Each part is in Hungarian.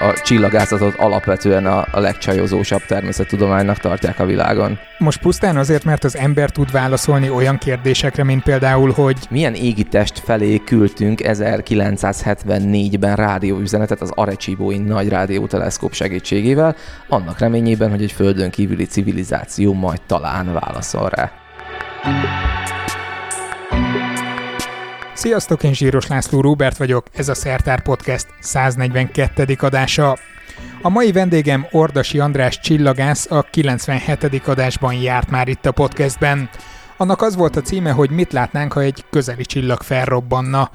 a csillagászatot alapvetően a, a legcsajozósabb természettudománynak tartják a világon. Most pusztán azért, mert az ember tud válaszolni olyan kérdésekre, mint például, hogy milyen égi test felé küldtünk 1974-ben rádióüzenetet az Arecsibói nagy rádióteleszkóp segítségével, annak reményében, hogy egy földön kívüli civilizáció majd talán válaszol rá. Sziasztok, én Zsíros László Róbert vagyok, ez a Szertár Podcast 142. adása. A mai vendégem Ordasi András csillagász a 97. adásban járt már itt a podcastben. Annak az volt a címe, hogy mit látnánk, ha egy közeli csillag felrobbanna.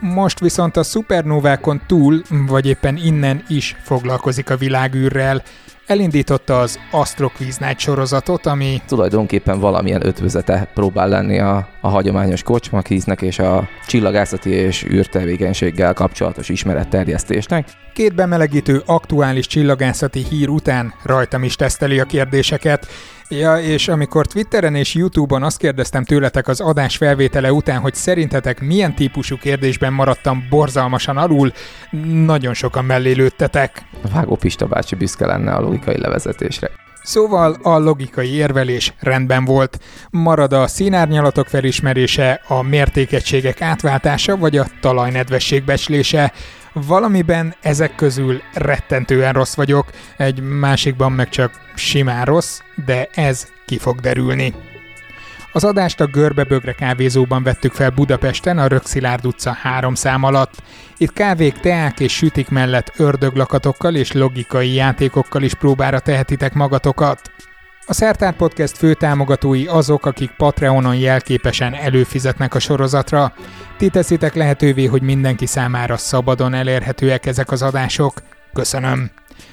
Most viszont a szupernovákon túl, vagy éppen innen is foglalkozik a világűrrel, elindította az Astroquiz Night sorozatot, ami tulajdonképpen valamilyen ötvözete próbál lenni a, a hagyományos kocsmakíznek és a csillagászati és űrtevékenységgel kapcsolatos ismeretterjesztésnek. Két bemelegítő aktuális csillagászati hír után rajtam is teszteli a kérdéseket, Ja, és amikor Twitteren és YouTube-on azt kérdeztem tőletek az adás felvétele után, hogy szerintetek milyen típusú kérdésben maradtam borzalmasan alul, nagyon sokan mellé lőttetek. Vágó Pista bácsi büszke lenne a logikai levezetésre. Szóval a logikai érvelés rendben volt. Marad a színárnyalatok felismerése, a mértékegységek átváltása vagy a talajnedvesség becslése. Valamiben ezek közül rettentően rossz vagyok, egy másikban meg csak simán rossz, de ez ki fog derülni. Az adást a Görbebögre kávézóban vettük fel Budapesten, a Rökszilárd utca három szám alatt. Itt kávék, teák és sütik mellett ördöglakatokkal és logikai játékokkal is próbára tehetitek magatokat. A Szertár Podcast fő támogatói azok, akik Patreonon jelképesen előfizetnek a sorozatra. Ti teszitek lehetővé, hogy mindenki számára szabadon elérhetőek ezek az adások. Köszönöm!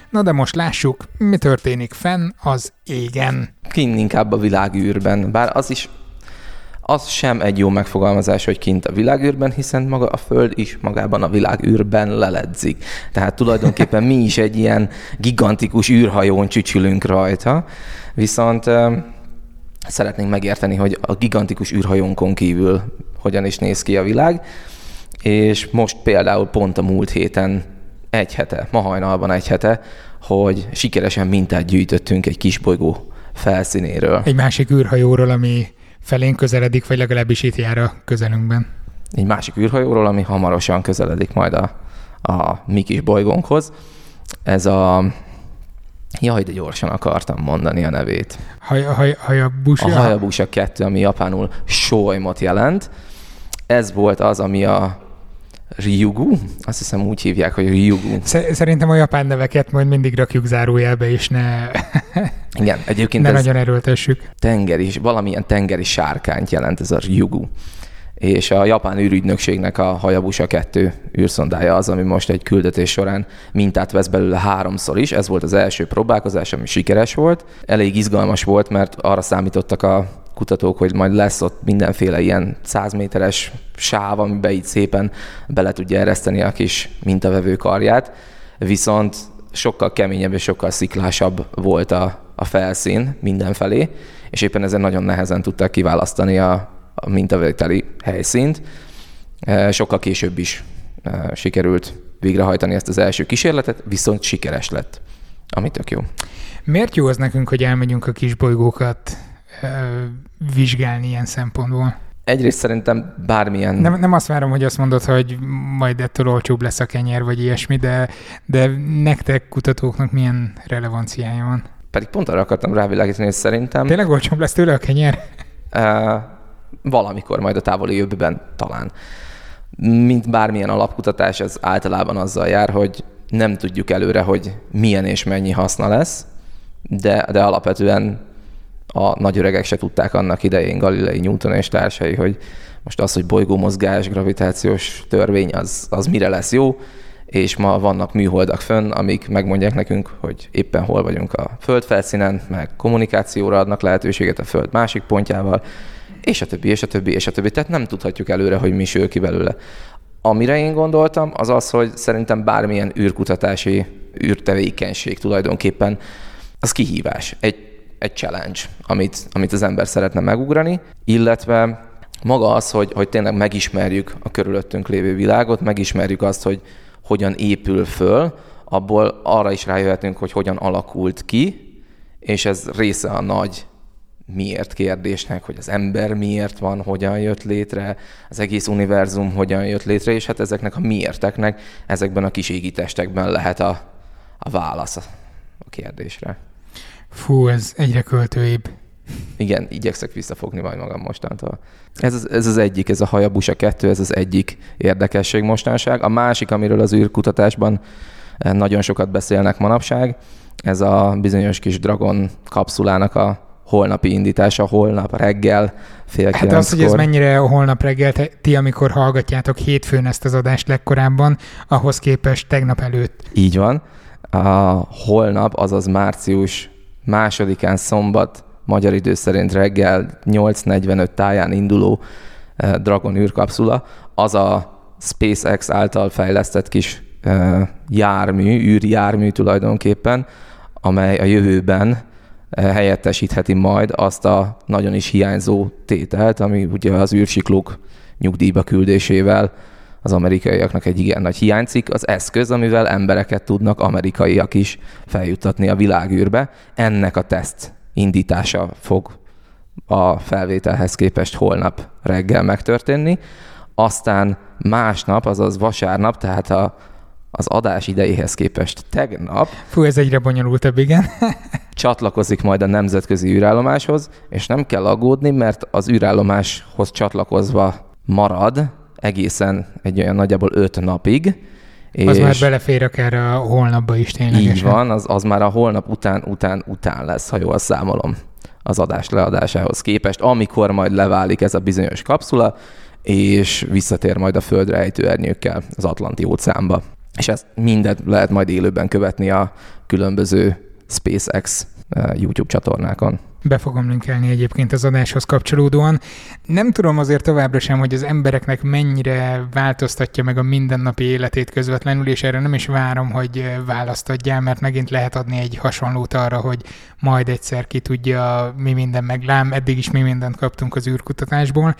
Na de most lássuk, mi történik fenn az égen. Kint inkább a világűrben, bár az is az sem egy jó megfogalmazás, hogy kint a világűrben, hiszen maga a Föld is magában a világűrben leledzik. Tehát tulajdonképpen mi is egy ilyen gigantikus űrhajón csücsülünk rajta, viszont szeretnénk megérteni, hogy a gigantikus űrhajónkon kívül hogyan is néz ki a világ, és most például pont a múlt héten egy hete, ma hajnalban egy hete, hogy sikeresen mintát gyűjtöttünk egy kis bolygó felszínéről. Egy másik űrhajóról, ami felén közeledik, vagy legalábbis itt jár a közelünkben. Egy másik űrhajóról, ami hamarosan közeledik majd a, a mi kis bolygónkhoz. Ez a Jaj, de gyorsan akartam mondani a nevét. Haj, haj, hajabusa? A Hayabusa 2, ami japánul Shoimot jelent. Ez volt az, ami a Ryugu, azt hiszem úgy hívják, hogy Ryugu. Szerintem a japán neveket majd mindig rakjuk zárójelbe, és ne, Igen, egyébként ne ez nagyon erőltessük. tengeri, valamilyen tengeri sárkányt jelent ez a Ryugu. És a japán űrügynökségnek a Hayabusa 2 űrszondája az, ami most egy küldetés során mintát vesz belőle háromszor is. Ez volt az első próbálkozás, ami sikeres volt. Elég izgalmas volt, mert arra számítottak a kutatók, hogy majd lesz ott mindenféle ilyen 100 méteres sáv, amiben így szépen bele tudja ereszteni a kis mintavevő karját, viszont sokkal keményebb és sokkal sziklásabb volt a, a felszín mindenfelé, és éppen ezen nagyon nehezen tudták kiválasztani a, a mintavételi helyszínt. Sokkal később is sikerült végrehajtani ezt az első kísérletet, viszont sikeres lett, ami tök jó. Miért jó az nekünk, hogy elmegyünk a kis bolygókat ö, vizsgálni ilyen szempontból? Egyrészt szerintem bármilyen... Nem, nem azt várom, hogy azt mondod, hogy majd ettől olcsóbb lesz a kenyer, vagy ilyesmi, de, de nektek, kutatóknak milyen relevanciája van? Pedig pont arra akartam rávilágítani, hogy szerintem Tényleg olcsóbb lesz tőle a kenyer? uh, valamikor majd a távoli jövőben talán. Mint bármilyen alapkutatás, ez általában azzal jár, hogy nem tudjuk előre, hogy milyen és mennyi haszna lesz, de, de alapvetően a nagy öregek se tudták annak idején, Galilei, Newton és társai, hogy most az, hogy bolygómozgás, gravitációs törvény, az, az mire lesz jó, és ma vannak műholdak fönn, amik megmondják nekünk, hogy éppen hol vagyunk a Föld felszínen, meg kommunikációra adnak lehetőséget a Föld másik pontjával, és a többi, és a többi, és a többi. Tehát nem tudhatjuk előre, hogy mi sül ki belőle. Amire én gondoltam, az az, hogy szerintem bármilyen űrkutatási űrtevékenység tulajdonképpen az kihívás, egy, egy challenge, amit, amit az ember szeretne megugrani, illetve maga az, hogy, hogy tényleg megismerjük a körülöttünk lévő világot, megismerjük azt, hogy hogyan épül föl, abból arra is rájöhetünk, hogy hogyan alakult ki, és ez része a nagy miért kérdésnek, hogy az ember miért van, hogyan jött létre, az egész univerzum hogyan jött létre, és hát ezeknek a miérteknek ezekben a kis égitestekben lehet a, a válasz a kérdésre. Fú, ez egyre költőibb. Igen, igyekszek visszafogni majd magam mostantól. Ez az, ez az egyik, ez a Hayabusa 2, ez az egyik érdekesség mostanság. A másik, amiről az űrkutatásban eh, nagyon sokat beszélnek manapság, ez a bizonyos kis Dragon kapszulának a holnapi indítása, holnap reggel fél Hát az, hogy ez mennyire holnap reggel, ti amikor hallgatjátok hétfőn ezt az adást legkorábban, ahhoz képest tegnap előtt. Így van. A holnap, azaz március másodikán szombat magyar idő szerint reggel 8.45 táján induló eh, Dragon űrkapszula, az a SpaceX által fejlesztett kis eh, jármű, űrjármű tulajdonképpen, amely a jövőben helyettesítheti majd azt a nagyon is hiányzó tételt, ami ugye az űrsiklók nyugdíjba küldésével az amerikaiaknak egy igen nagy hiányzik, az eszköz, amivel embereket tudnak amerikaiak is feljuttatni a világűrbe. Ennek a teszt indítása fog a felvételhez képest holnap reggel megtörténni. Aztán másnap, azaz vasárnap, tehát a, az adás idejéhez képest tegnap. Fú, ez egyre bonyolultabb, igen. csatlakozik majd a nemzetközi űrállomáshoz, és nem kell aggódni, mert az űrállomáshoz csatlakozva marad egészen egy olyan nagyjából öt napig, az és már belefér akár a holnapba is ténylegesen. Így van, az, az már a holnap után, után, után lesz, ha jól számolom az adás leadásához képest, amikor majd leválik ez a bizonyos kapszula, és visszatér majd a földre ejtőernyőkkel az Atlanti óceánba. És ezt mindet lehet majd élőben követni a különböző SpaceX eh, YouTube csatornákon. Be fogom linkelni egyébként az adáshoz kapcsolódóan. Nem tudom azért továbbra sem, hogy az embereknek mennyire változtatja meg a mindennapi életét közvetlenül, és erre nem is várom, hogy választ adjál, mert megint lehet adni egy hasonlót arra, hogy majd egyszer ki tudja, mi minden meglám, eddig is mi mindent kaptunk az űrkutatásból.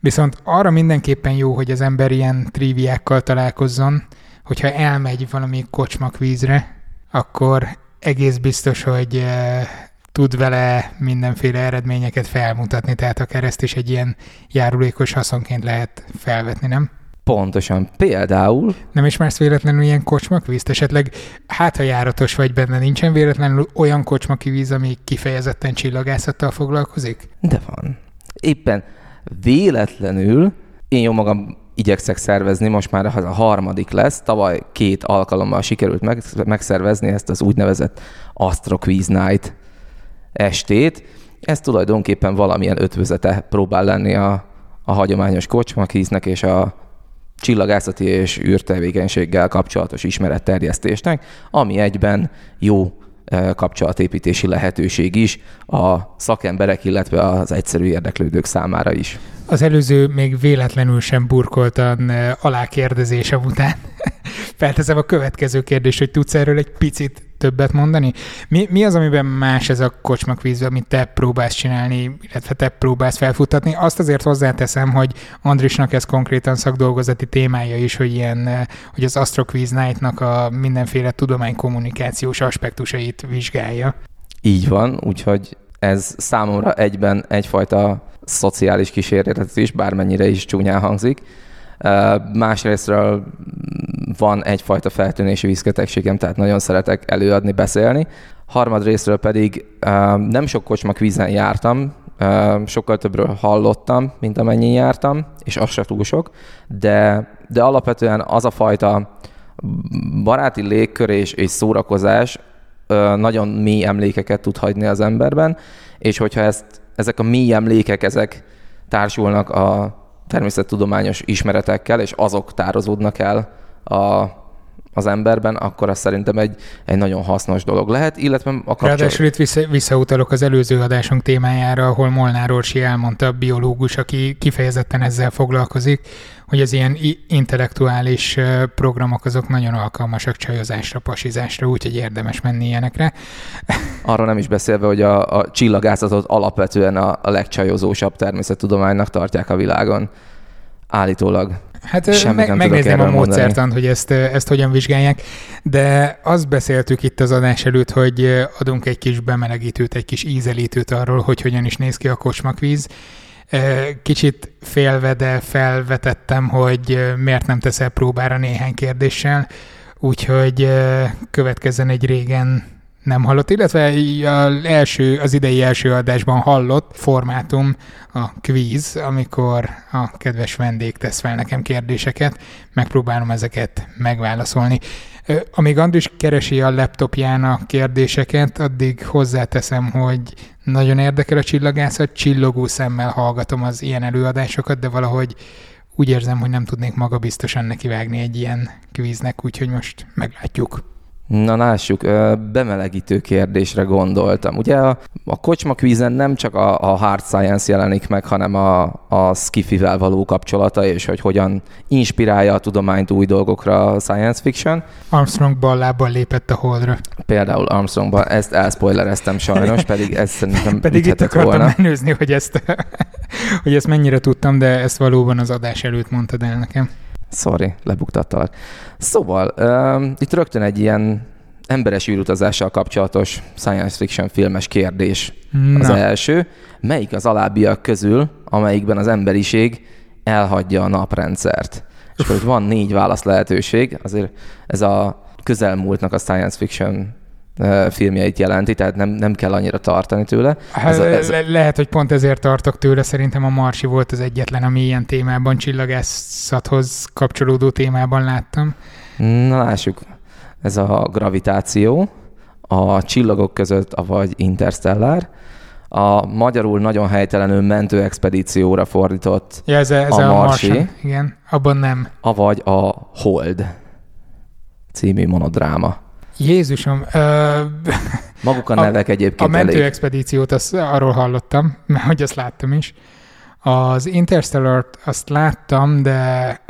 Viszont arra mindenképpen jó, hogy az ember ilyen triviákkal találkozzon, hogyha elmegy valami kocsmak vízre, akkor egész biztos, hogy eh, tud vele mindenféle eredményeket felmutatni, tehát akár ezt is egy ilyen járulékos haszonként lehet felvetni, nem? Pontosan. Például... Nem ismersz véletlenül ilyen kocsmakvízt? Esetleg hát, ha járatos vagy benne, nincsen véletlenül olyan kocsmakivíz, ami kifejezetten csillagászattal foglalkozik? De van. Éppen véletlenül én jó magam igyekszek szervezni, most már a harmadik lesz, tavaly két alkalommal sikerült megszervezni ezt az úgynevezett Astro Quiz Night estét. Ez tulajdonképpen valamilyen ötvözete próbál lenni a, a hagyományos kocsmakíznek és a csillagászati és űrtevékenységgel kapcsolatos ismeretterjesztésnek, ami egyben jó kapcsolatépítési lehetőség is a szakemberek, illetve az egyszerű érdeklődők számára is. Az előző még véletlenül sem burkoltan e, alákérdezésem után felteszem a következő kérdést, hogy tudsz erről egy picit többet mondani? Mi, mi az, amiben más ez a kocsmakvíz, amit te próbálsz csinálni, illetve te próbálsz felfutatni? Azt azért hozzáteszem, hogy Andrisnak ez konkrétan szakdolgozati témája is, hogy ilyen, hogy az Astro Quiz Night-nak a mindenféle tudománykommunikációs aspektusait vizsgálja. Így van, úgyhogy ez számomra egyben egyfajta szociális kísérlet is, bármennyire is csúnyán hangzik. Másrésztről van egyfajta feltűnési vízkötegségem, tehát nagyon szeretek előadni, beszélni. Harmad részről pedig nem sok kocsma kvízen jártam, sokkal többről hallottam, mint amennyi jártam, és az se túl sok, de, de alapvetően az a fajta baráti légkör és, és szórakozás nagyon mély emlékeket tud hagyni az emberben, és hogyha ezt, ezek a mély emlékek, ezek társulnak a természettudományos ismeretekkel, és azok tározódnak el a, az emberben, akkor az szerintem egy, egy nagyon hasznos dolog lehet, illetve a kapcsolat... Ráadásul itt vissza, visszautalok az előző adásunk témájára, ahol Molnár Orsi elmondta, a biológus, aki kifejezetten ezzel foglalkozik, hogy az ilyen intellektuális programok azok nagyon alkalmasak csajozásra, pasizásra, úgyhogy érdemes menni ilyenekre. Arra nem is beszélve, hogy a, a csillagászatot alapvetően a, a legcsajozósabb természettudománynak tartják a világon. Állítólag. Hát Semmit me- megnézném a módszertant, hogy ezt, ezt hogyan vizsgálják, de azt beszéltük itt az adás előtt, hogy adunk egy kis bemelegítőt, egy kis ízelítőt arról, hogy hogyan is néz ki a kocsmakvíz. Kicsit félve, de felvetettem, hogy miért nem teszel próbára néhány kérdéssel, úgyhogy következzen egy régen nem hallott, illetve az, első, az idei első adásban hallott formátum a quiz, amikor a kedves vendég tesz fel nekem kérdéseket, megpróbálom ezeket megválaszolni. Amíg Andris keresi a laptopján a kérdéseket, addig hozzáteszem, hogy nagyon érdekel a csillagászat, csillogó szemmel hallgatom az ilyen előadásokat, de valahogy úgy érzem, hogy nem tudnék magabiztosan nekivágni egy ilyen kvíznek, úgyhogy most meglátjuk. Na lássuk, bemelegítő kérdésre gondoltam. Ugye a, a kocsma kvízen nem csak a, a hard science jelenik meg, hanem a, a skifivel való kapcsolata, és hogy hogyan inspirálja a tudományt új dolgokra a science fiction. Armstrong ballábbal lépett a holdra. Például Armstrongban, ezt elspoilereztem sajnos, pedig ez szerintem Pedig itt akartam volna. menőzni, hogy ezt, hogy ezt mennyire tudtam, de ezt valóban az adás előtt mondtad el nekem. Sorry, lebuktattalak. Szóval, uh, itt rögtön egy ilyen emberes űrutazással kapcsolatos science fiction filmes kérdés Na. az első. Melyik az alábbiak közül, amelyikben az emberiség elhagyja a naprendszert? És akkor van négy válasz lehetőség, azért ez a közelmúltnak a science fiction filmjeit jelenti, tehát nem, nem kell annyira tartani tőle. Hát, ez a, ez le- lehet, hogy pont ezért tartok tőle, szerintem a Marsi volt az egyetlen, ami ilyen témában, csillagászathoz kapcsolódó témában láttam. Na lássuk, ez a gravitáció, a csillagok között, vagy interstellár, a magyarul nagyon helytelenül mentőexpedícióra fordított ja, ez, a, ez a, a Marsi, Martian, igen, abban nem. Avagy a Hold című monodráma. Jézusom! Ö... Maguk a nevek a, egyébként A mentőexpedíciót, azt, arról hallottam, mert hogy azt láttam is. Az interstellar azt láttam, de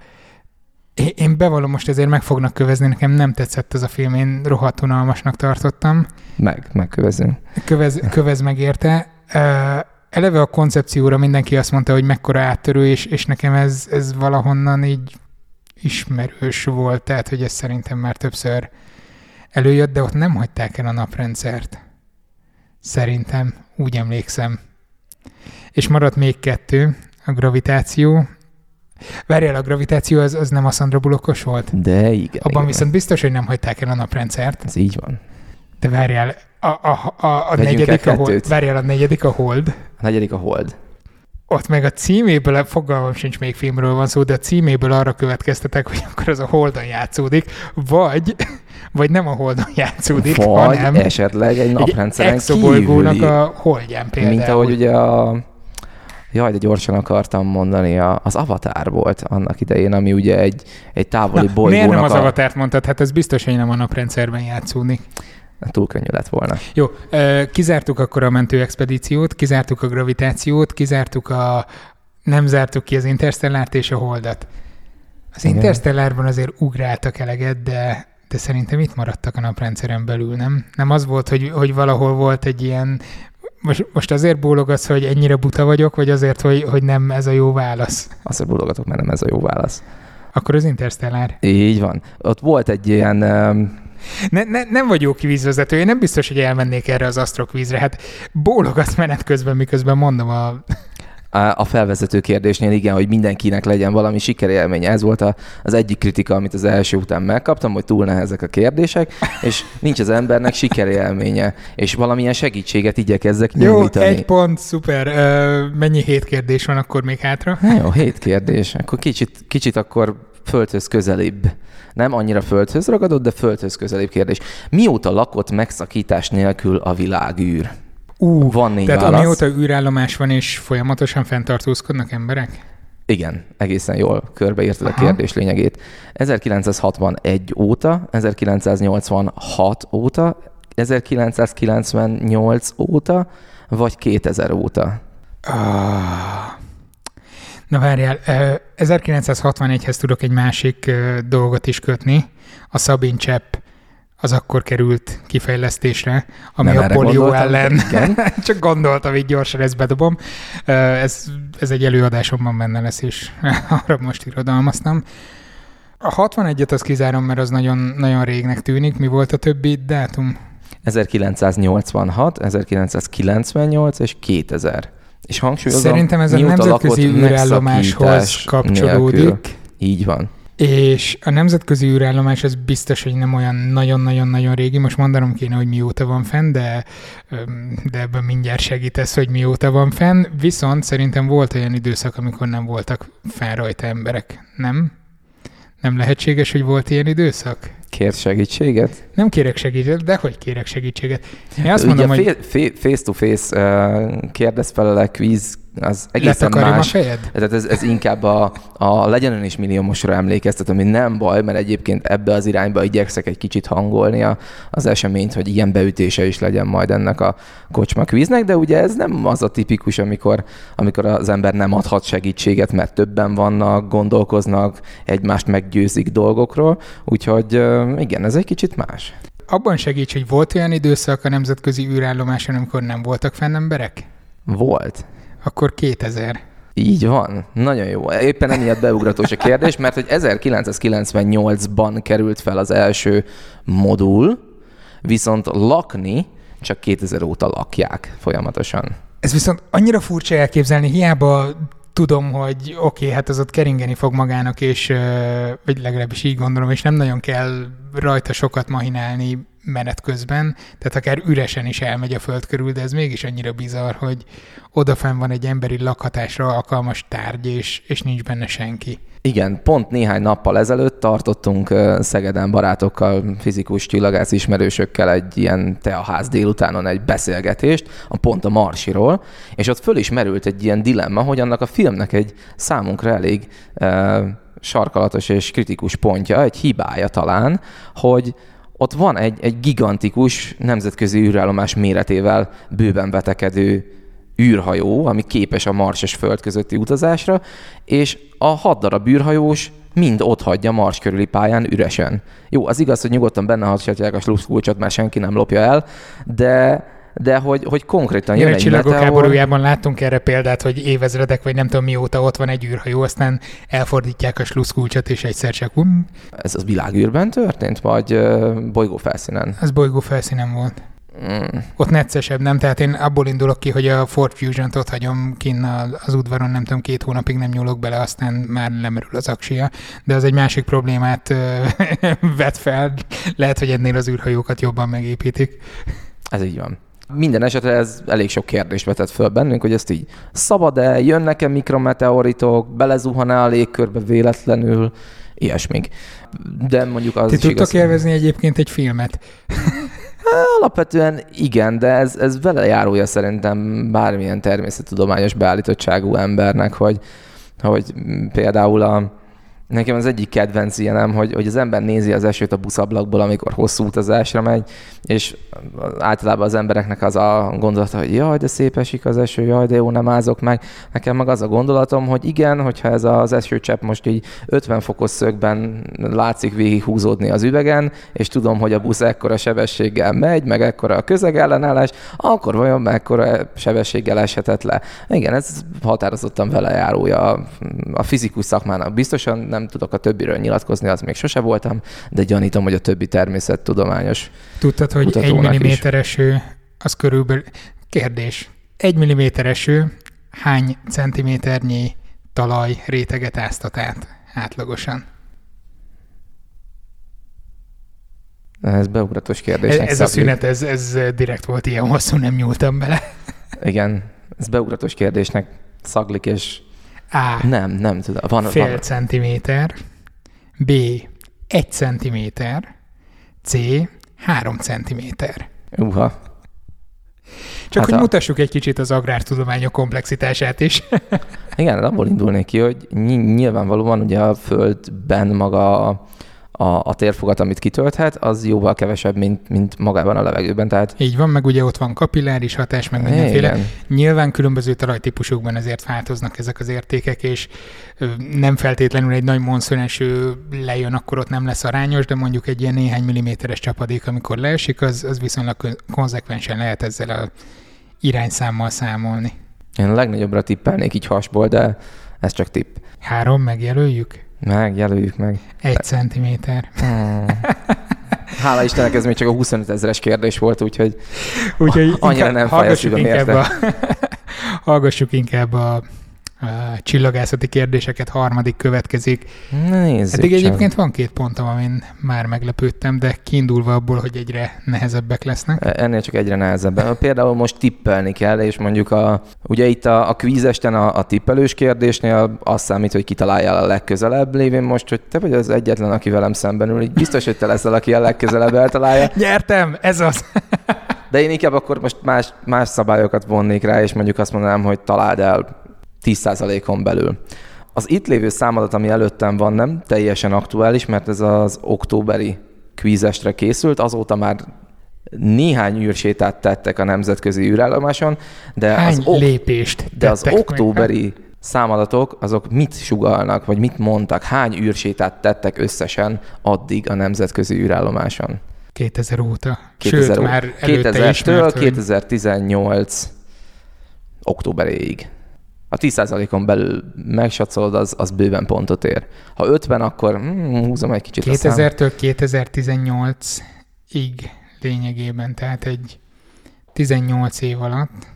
én bevallom most ezért meg fognak kövezni, nekem nem tetszett ez a film, én rohadt unalmasnak tartottam. Meg, megkövezünk. Kövez, kövez meg érte. Eleve a koncepcióra mindenki azt mondta, hogy mekkora áttörő, és, és nekem ez, ez valahonnan így ismerős volt, tehát hogy ez szerintem már többször előjött, de ott nem hagyták el a naprendszert. Szerintem, úgy emlékszem. És maradt még kettő, a gravitáció. Várjál, a gravitáció az, az nem a Sandra Bullockos volt? De igen. Abban igen. viszont biztos, hogy nem hagyták el a naprendszert. Ez így van. De várjál, a, a, a, a negyedik a hold. Várjál, a negyedik a hold. A negyedik a hold ott meg a címéből, fogalmam sincs még filmről van szó, de a címéből arra következtetek, hogy akkor az a Holdon játszódik, vagy, vagy nem a Holdon játszódik, vagy hanem esetleg egy naprendszeren kívüli. a Holdján például. Mint ahogy ugye a Jaj, de gyorsan akartam mondani, a, az Avatar volt annak idején, ami ugye egy, egy távoli Na, bolygónak Miért nem az a... Avatárt mondtad? Hát ez biztos, hogy nem a naprendszerben játszódik túl könnyű lett volna. Jó, kizártuk akkor a mentőexpedíciót, kizártuk a gravitációt, kizártuk a... nem zártuk ki az interstellárt és a holdat. Az Igen. interstellárban azért ugráltak eleget, de, de szerintem itt maradtak a naprendszeren belül, nem? Nem az volt, hogy, hogy valahol volt egy ilyen most, most azért bólogatsz, hogy ennyire buta vagyok, vagy azért, hogy, hogy nem ez a jó válasz? Azért bólogatok, mert nem ez a jó válasz. Akkor az Interstellár. Így van. Ott volt egy ilyen um, ne, ne, nem vagy jó kvízvezető, én nem biztos, hogy elmennék erre az asztrokvízre. Hát bólogatsz menet közben, miközben mondom a... A felvezető kérdésnél igen, hogy mindenkinek legyen valami sikerélménye. Ez volt a, az egyik kritika, amit az első után megkaptam, hogy túl nehezek a kérdések, és nincs az embernek sikerélménye, és valamilyen segítséget igyekezzek nyújtani. Jó, egy pont, szuper. Mennyi hét kérdés van akkor még hátra? Jó, hét kérdés. Akkor kicsit, kicsit akkor földhöz közelibb nem annyira földhöz ragadott, de földhöz közelébb kérdés. Mióta lakott megszakítás nélkül a világűr? Ú, van négy tehát válasz. amióta űrállomás van és folyamatosan fenntartózkodnak emberek? Igen, egészen jól körbeírtad Aha. a kérdés lényegét. 1961 óta, 1986 óta, 1998 óta, vagy 2000 óta? Ah. Na várjál, 1961-hez tudok egy másik dolgot is kötni. A Szabin Csepp az akkor került kifejlesztésre, ami Nem a polió ellen. Csak gondoltam, így gyorsan ezt bedobom. Ez, ez egy előadásomban benne lesz, és arra most irodalmaztam. A 61-et az kizárom, mert az nagyon, nagyon régnek tűnik. Mi volt a többi dátum? 1986, 1998 és 2000. És hangsúlyozom, Szerintem ez a nemzetközi űrállomáshoz kapcsolódik. Nélkül. Így van. És a nemzetközi űrállomás az biztos, hogy nem olyan nagyon-nagyon-nagyon régi. Most mondanom kéne, hogy mióta van fenn, de, de ebben mindjárt segítesz, hogy mióta van fenn. Viszont szerintem volt olyan időszak, amikor nem voltak fenn rajta emberek. Nem? Nem lehetséges, hogy volt ilyen időszak? Kér segítséget? Nem kérek segítséget, de hogy kérek segítséget? Én azt Ugye mondom, hogy... Face-to-face uh, kérdez felele quiz az egészen más. a fejed? Tehát ez, ez inkább a, a legyen ön is milliómosra emlékeztet, ami nem baj, mert egyébként ebbe az irányba igyekszek egy kicsit hangolni a, az eseményt, hogy ilyen beütése is legyen majd ennek a kocsma kvíznek, de ugye ez nem az a tipikus, amikor, amikor az ember nem adhat segítséget, mert többen vannak, gondolkoznak, egymást meggyőzik dolgokról, úgyhogy igen, ez egy kicsit más. Abban segíts, hogy volt olyan időszak a nemzetközi űrállomáson, amikor nem voltak fenn emberek? Volt. Akkor 2000. Így van. Nagyon jó. Éppen emiatt beugratós a kérdés, mert hogy 1998-ban került fel az első modul, viszont lakni csak 2000 óta lakják folyamatosan. Ez viszont annyira furcsa elképzelni, hiába tudom, hogy oké, okay, hát az ott keringeni fog magának, és, vagy legalábbis így gondolom, és nem nagyon kell rajta sokat mahinálni menet közben, tehát akár üresen is elmegy a föld körül, de ez mégis annyira bizarr, hogy odafenn van egy emberi lakhatásra alkalmas tárgy, és, és nincs benne senki. Igen, pont néhány nappal ezelőtt tartottunk Szegeden barátokkal, fizikus csillagász ismerősökkel egy ilyen teaház délutánon egy beszélgetést, a pont a Marsiról, és ott föl is merült egy ilyen dilemma, hogy annak a filmnek egy számunkra elég uh, sarkalatos és kritikus pontja, egy hibája talán, hogy ott van egy, egy gigantikus nemzetközi űrállomás méretével bőven vetekedő űrhajó, ami képes a Mars és Föld közötti utazásra, és a hat darab űrhajós mind ott hagyja Mars körüli pályán üresen. Jó, az igaz, hogy nyugodtan benne hagyhatják a slusszkulcsot, mert senki nem lopja el, de de hogy, hogy konkrétan jön, jön egy csillagok meteor... háborújában láttunk erre példát, hogy évezredek, vagy nem tudom mióta ott van egy űrhajó, aztán elfordítják a slusszkulcsot, és egyszer csak... Um. Ez az világűrben történt, vagy bolygó felszínen? Ez bolygó felszínen volt. Mm. Ott neccesebb, nem? Tehát én abból indulok ki, hogy a Ford Fusion-t ott hagyom kinn az udvaron, nem tudom, két hónapig nem nyúlok bele, aztán már lemerül az aksia. De az egy másik problémát vet fel. Lehet, hogy ennél az űrhajókat jobban megépítik. Ez így van. Minden esetre ez elég sok kérdést vetett föl bennünk, hogy ezt így szabad-e, jönnek-e mikrometeoritok, belezuhan-e a légkörbe véletlenül, ilyesmik. De mondjuk az Ti tudtok élvezni egyébként egy filmet? Alapvetően igen, de ez, ez vele járója szerintem bármilyen természettudományos beállítottságú embernek, hogy, hogy például a, Nekem az egyik kedvenc ilyenem, hogy, hogy az ember nézi az esőt a buszablakból, amikor hosszú utazásra megy, és általában az embereknek az a gondolata, hogy jaj, de szép esik az eső, jaj, de jó, nem ázok meg. Nekem meg az a gondolatom, hogy igen, hogyha ez az esőcsepp most így 50 fokos szögben látszik végig húzódni az üvegen, és tudom, hogy a busz ekkora sebességgel megy, meg ekkora a közegellenállás, akkor vajon mekkora sebességgel eshetett le. Igen, ez határozottan vele járója a fizikus szakmának. Biztosan nem nem tudok a többiről nyilatkozni, az még sose voltam, de gyanítom, hogy a többi természettudományos Tudtad, hogy egy milliméter eső, az körülbelül... Kérdés. Egy milliméter eső hány centiméternyi talaj réteget áztat át átlagosan? Ez beugratos kérdés. Ez, ez a szünet, ez, ez direkt volt ilyen hosszú, nem nyúltam bele. Igen, ez beugratos kérdésnek szaglik, és a. Nem, nem tudom. Van, fél van. centiméter. B. Egy centiméter. C. Három centiméter. Uha. Csak hát hogy a... mutassuk egy kicsit az agrártudományok komplexitását is. Igen, abból indulnék ki, hogy nyilvánvalóan ugye a Földben maga a, a, a térfogat, amit kitölthet, az jóval kevesebb, mint, mint magában a levegőben. Tehát... Így van, meg ugye ott van kapilláris hatás, meg mindenféle. Igen. Nyilván különböző talajtípusokban ezért változnak ezek az értékek, és nem feltétlenül egy nagy monszóneső lejön, akkor ott nem lesz arányos, de mondjuk egy ilyen néhány milliméteres csapadék, amikor leesik, az, az viszonylag konzekvensen lehet ezzel a irányszámmal számolni. Én a legnagyobbra tippelnék így hasból, de ez csak tipp. Három, megjelöljük? Meg, jelöljük meg. Egy centiméter. Hmm. Hála Istennek ez még csak a 25 ezeres kérdés volt, úgyhogy, úgyhogy annyira nem fáj a szívem érte. hallgassuk inkább a csillagászati kérdéseket, harmadik következik. Nézzük Eddig csak. egyébként van két pontom, amin már meglepődtem, de kiindulva abból, hogy egyre nehezebbek lesznek. E, ennél csak egyre nehezebb. Például most tippelni kell, és mondjuk a, ugye itt a, a kvízesten a, a tippelős kérdésnél az számít, hogy kitalálja a legközelebb lévén most, hogy te vagy az egyetlen, aki velem szemben ül, így biztos, hogy te leszel, aki a legközelebb eltalálja. Nyertem, ez az. De én inkább akkor most más, más szabályokat vonnék rá, és mondjuk azt mondanám, hogy találd el 10%-on belül. Az itt lévő számadat, ami előttem van, nem teljesen aktuális, mert ez az októberi kvízestre készült, azóta már néhány űrsétát tettek a nemzetközi űrállomáson, de Hány az, ok- lépést de az októberi meg? számadatok, azok mit sugalnak, vagy mit mondtak, hány űrsétát tettek összesen addig a nemzetközi űrállomáson? 2000 óta. 2000 Sőt, ó- már 2000-től 2018 októberéig a 10%-on belül megsatszolod, az, az bőven pontot ér. Ha 50, akkor hmm, húzom egy kicsit 2000-től 2018-ig lényegében, tehát egy 18 év alatt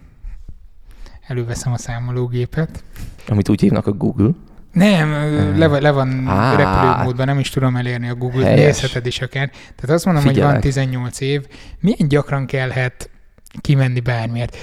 előveszem a számológépet. Amit úgy hívnak a Google. Nem, le, le van ah, repülőmódban, nem is tudom elérni a Google-t, nézheted is akár. Tehát azt mondom, Figyelek. hogy van 18 év. Milyen gyakran kellhet kimenni bármiért?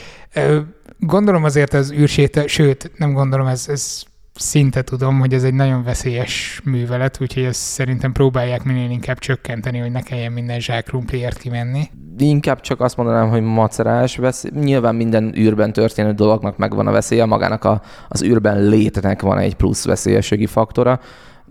Gondolom azért az űrséta, sőt, nem gondolom, ez, ez szinte tudom, hogy ez egy nagyon veszélyes művelet, úgyhogy ezt szerintem próbálják minél inkább csökkenteni, hogy ne kelljen minden zsákrumpliért kimenni. Inkább csak azt mondanám, hogy macerás veszély. Nyilván minden űrben történő dolognak megvan a veszélye, magának a, az űrben létnek van egy plusz veszélyességi faktora,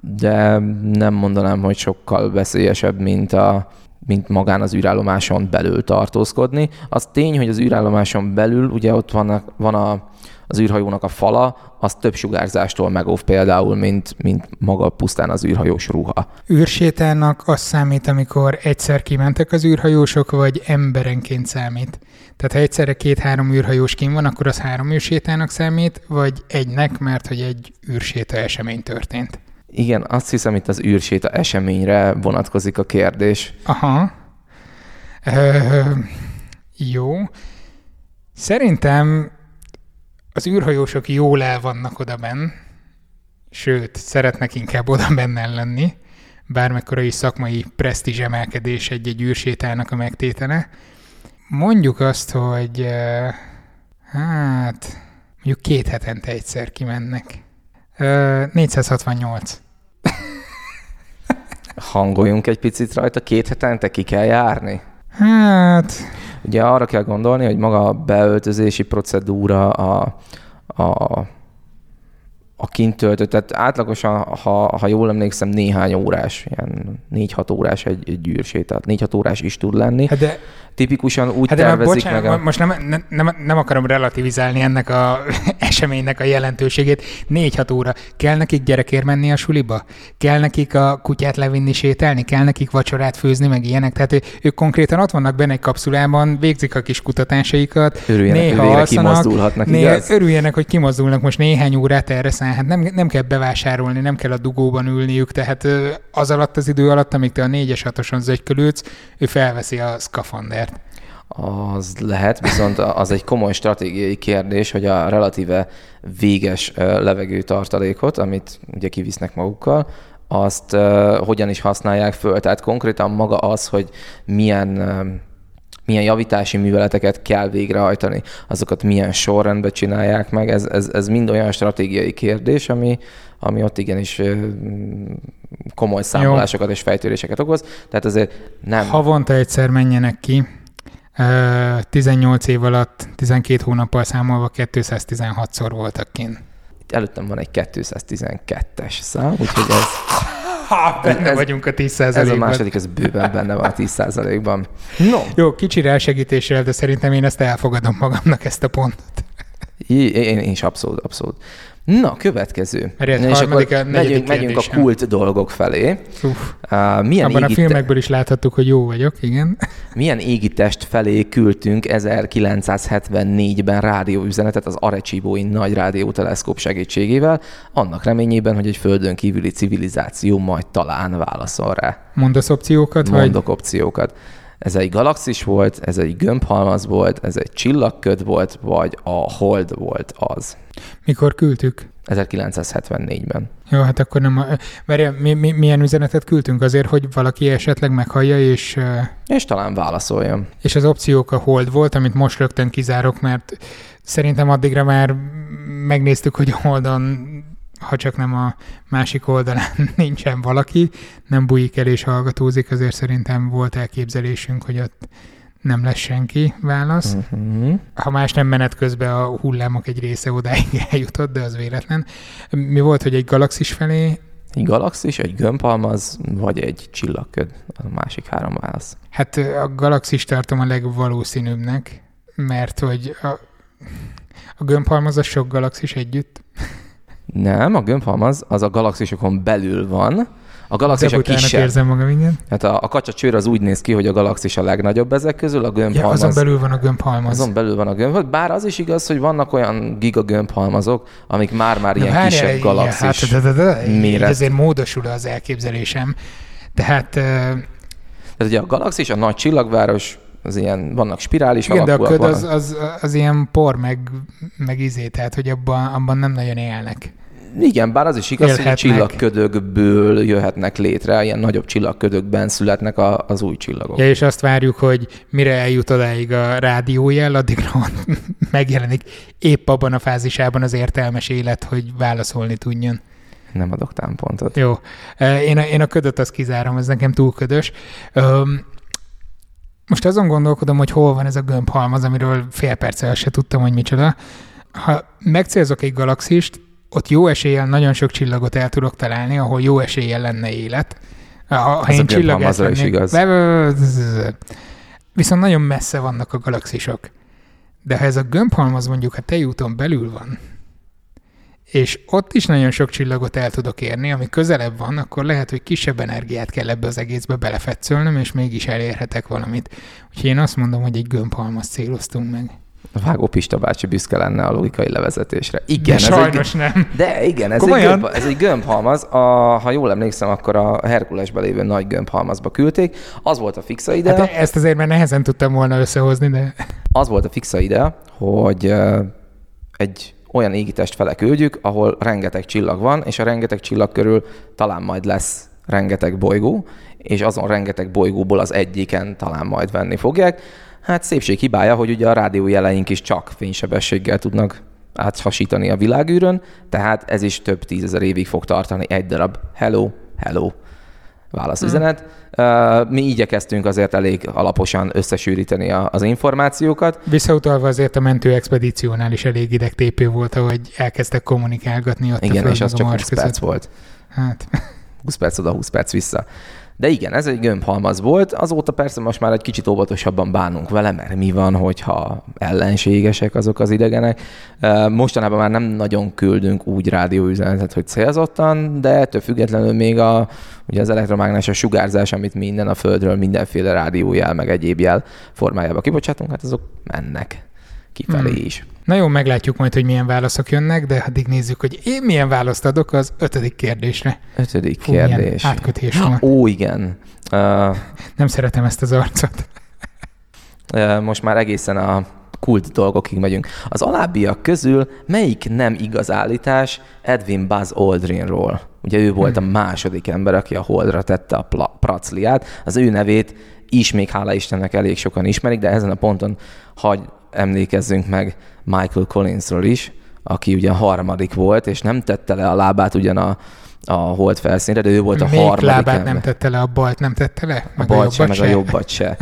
de nem mondanám, hogy sokkal veszélyesebb, mint a, mint magán az űrállomáson belül tartózkodni. Az tény, hogy az űrállomáson belül ugye ott vannak, van a, az űrhajónak a fala, az több sugárzástól megóv például, mint, mint maga pusztán az űrhajós ruha. Űrsétának az számít, amikor egyszer kimentek az űrhajósok, vagy emberenként számít? Tehát ha egyszerre két-három űrhajós kim van, akkor az három űrsétának számít, vagy egynek, mert hogy egy űrséta esemény történt? Igen, azt hiszem itt az űrséta eseményre vonatkozik a kérdés. Aha. Ö, jó. Szerintem az űrhajósok jól el vannak oda benn, sőt, szeretnek inkább oda benne lenni, bármekkora is szakmai presztízs emelkedés egy-egy űrsétának a megtétele. Mondjuk azt, hogy hát mondjuk két hetente egyszer kimennek. 468. Hangoljunk egy picit rajta, két hetente ki kell járni? Hát... Ugye arra kell gondolni, hogy maga a beöltözési procedúra, a, a a kint töltött, tehát átlagosan, ha, ha jól emlékszem, néhány órás, ilyen 4-6 órás egy, egy űrsét, tehát 4-6 órás is tud lenni. Hát de, Tipikusan úgy hát de tervezik bocsánat, meg a... Most nem, nem, nem, nem akarom relativizálni ennek a eseménynek a jelentőségét. 4-6 óra. Kell nekik gyerekért menni a suliba? Kell nekik a kutyát levinni sétálni? Kell nekik vacsorát főzni, meg ilyenek? Tehát ők konkrétan ott vannak benne egy kapszulában, végzik a kis kutatásaikat. Örüljenek, néha hogy alszanak, néha, igaz? Örüljenek, hogy kimozdulnak most néhány órát erre száll. Hát nem, nem kell bevásárolni, nem kell a dugóban ülniük, tehát az alatt az idő alatt, amíg te a négyes hatoson zögykölődsz, ő felveszi a szkafandert. Az lehet, viszont az egy komoly stratégiai kérdés, hogy a relatíve véges levegőtartalékot, amit ugye kivisznek magukkal, azt hogyan is használják föl. Tehát konkrétan maga az, hogy milyen milyen javítási műveleteket kell végrehajtani, azokat milyen sorrendben csinálják meg, ez, ez, ez mind olyan stratégiai kérdés, ami, ami ott igenis komoly számolásokat Jó. és fejtöréseket okoz. Tehát azért nem... Havonta egyszer menjenek ki, 18 év alatt, 12 hónappal számolva 216-szor voltak kint. Itt előttem van egy 212-es szám, úgyhogy ez... Ha, benne ez, vagyunk a 10%-ban. Ez a második, ez bőven benne van a 10%-ban. No. Jó, kicsi elsegítéssel, de szerintem én ezt elfogadom magamnak, ezt a pontot. Én, én is abszolút, abszolút. Na, következő. Mert és akkor megyünk, megyünk a kult dolgok felé. Uf, uh, milyen Abban a filmekből is láthattuk, hogy jó vagyok, igen. Milyen égitest felé küldtünk 1974-ben rádióüzenetet az Arecsibói nagy rádióteleszkóp segítségével, annak reményében, hogy egy földön kívüli civilizáció majd talán válaszol rá. Mondasz opciókat? Mondok vagy? opciókat. Ez egy galaxis volt, ez egy gömbhalmaz volt, ez egy csillagköd volt, vagy a hold volt az. Mikor küldtük? 1974-ben. Jó, hát akkor nem... Várja, mi, mi, milyen üzenetet küldtünk azért, hogy valaki esetleg meghallja, és... És talán válaszoljon. És az opciók a hold volt, amit most rögtön kizárok, mert szerintem addigra már megnéztük, hogy a holdon ha csak nem a másik oldalán nincsen valaki, nem bújik el és hallgatózik, azért szerintem volt elképzelésünk, hogy ott nem lesz senki válasz. Uh-huh. Ha más nem menet közben a hullámok egy része odáig eljutott, de az véletlen. Mi volt, hogy egy galaxis felé egy galaxis, egy gömbhalmaz, vagy egy csillagköd, a másik három válasz. Hát a galaxis tartom a legvalószínűbbnek, mert hogy a, a gömbhalmaz a sok galaxis együtt. Nem, a gömbhalmaz az a galaxisokon belül van, a galaxis a kisebb. érzem magam, igen. Hát a, a kacsacsőr az úgy néz ki, hogy a galaxis a legnagyobb ezek közül, a gömbhalmaz. Ja, azon belül van a gömbhalmaz. Azon belül van a gömbhalmaz. Bár az is igaz, hogy vannak olyan giga gömbhalmazok, amik már-már ilyen várjál, kisebb galaxis hát, de, de, de, méret. Ezért módosul az elképzelésem. Tehát... Uh... Tehát ugye a galaxis, a nagy csillagváros, az ilyen, vannak spirális Igen, de a köd az, az, az, ilyen por, meg, meg izé, tehát hogy abban, abban nem nagyon élnek. Igen, bár az is igaz, Élhetnek. hogy csillagködökből jöhetnek létre, ilyen nagyobb csillagködökben születnek a, az új csillagok. Ja, és azt várjuk, hogy mire eljut odáig a rádiójel, addigra megjelenik épp abban a fázisában az értelmes élet, hogy válaszolni tudjon. Nem adok támpontot. Jó. Én a, én a ködöt azt kizárom, ez nekem túl ködös. Most azon gondolkodom, hogy hol van ez a gömbhalmaz, amiről fél perccel se tudtam, hogy micsoda. Ha megcélzok egy galaxist, ott jó eséllyel nagyon sok csillagot el tudok találni, ahol jó eséllyel lenne élet. Ha, ha én csillag is igaz. Viszont nagyon messze vannak a galaxisok. De ha ez a gömbhalmaz mondjuk a tejúton belül van, és ott is nagyon sok csillagot el tudok érni, ami közelebb van, akkor lehet, hogy kisebb energiát kell ebbe az egészbe belefetszölnöm, és mégis elérhetek valamit. Úgyhogy én azt mondom, hogy egy gömbhalmaz céloztunk meg. A Vágó Pista bácsi büszke lenne a logikai levezetésre. Igen, de ez sajnos egy, nem. De igen, ez egy, gömb, ez egy gömbhalmaz. A, ha jól emlékszem, akkor a Herkulesbe lévő nagy gömbhalmazba küldték. Az volt a fixa ide. Hát ezt azért már nehezen tudtam volna összehozni, de... Az volt a fixa ide, hogy egy olyan égitest fele küldjük, ahol rengeteg csillag van, és a rengeteg csillag körül talán majd lesz rengeteg bolygó, és azon rengeteg bolygóból az egyiken talán majd venni fogják Hát szépség hibája, hogy ugye a rádió jeleink is csak fénysebességgel tudnak áthasítani a világűrön, tehát ez is több tízezer évig fog tartani egy darab hello, hello válaszüzenet. Hmm. Mi igyekeztünk azért elég alaposan összesűríteni az információkat. Visszautalva azért a mentő expedíciónál is elég idegtépő volt, ahogy elkezdtek kommunikálgatni ott Igen, a és az csak 20 perc volt. Hát. 20 perc oda, 20 perc vissza. De igen, ez egy gömbhalmaz volt. Azóta persze most már egy kicsit óvatosabban bánunk vele, mert mi van, hogyha ellenségesek azok az idegenek. Mostanában már nem nagyon küldünk úgy rádióüzenetet, hogy célzottan, de ettől függetlenül még a, ugye az elektromágneses sugárzás, amit minden a Földről, mindenféle rádiójel, meg egyéb jel formájába kibocsátunk, hát azok mennek kifelé hmm. is. Na jó, meglátjuk majd, hogy milyen válaszok jönnek, de addig nézzük, hogy én milyen választ adok az ötödik kérdésre. Ötödik Fú, kérdés. Átkötés van. Ó, igen. Uh, Nem szeretem ezt az arcot. Uh, most már egészen a kult dolgokig megyünk. Az alábbiak közül melyik nem igaz állítás Edwin Buzz Aldrinról? Ugye ő volt hmm. a második ember, aki a holdra tette a pracliát. Az ő nevét is még hála Istennek elég sokan ismerik, de ezen a ponton hagy emlékezzünk meg Michael Collinsról is, aki ugye a harmadik volt, és nem tette le a lábát ugyan a, a hold felszínre, de ő volt a Még harmadik lábát ember. nem tette le, a balt nem tette le? Meg a balt a se, meg a jobbat se.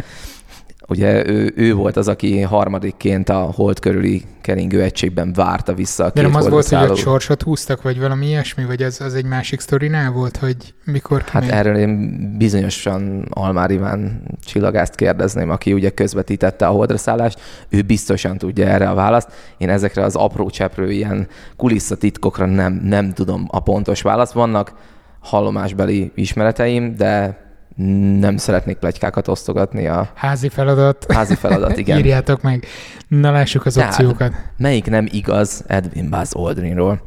Ugye ő, ő volt az, aki harmadikként a hold körüli keringő egységben várta vissza a De két nem az volt, hogy holdszálló. ott sorsot húztak, vagy valami ilyesmi, vagy az, az egy másik sztorinál volt, hogy mikor Hát kimegy? erről én bizonyosan Almár Iván csillagást kérdezném, aki ugye közvetítette a holdra szállást. Ő biztosan tudja erre a választ. Én ezekre az apró cseprő ilyen kulisszatitkokra nem, nem tudom a pontos választ. Vannak hallomásbeli ismereteim, de nem szeretnék plegykákat osztogatni a Házi feladat. házi feladat, igen. Írjátok meg. Na lássuk az Tehát, opciókat. Melyik nem igaz Edwin Buzz Aldrinról?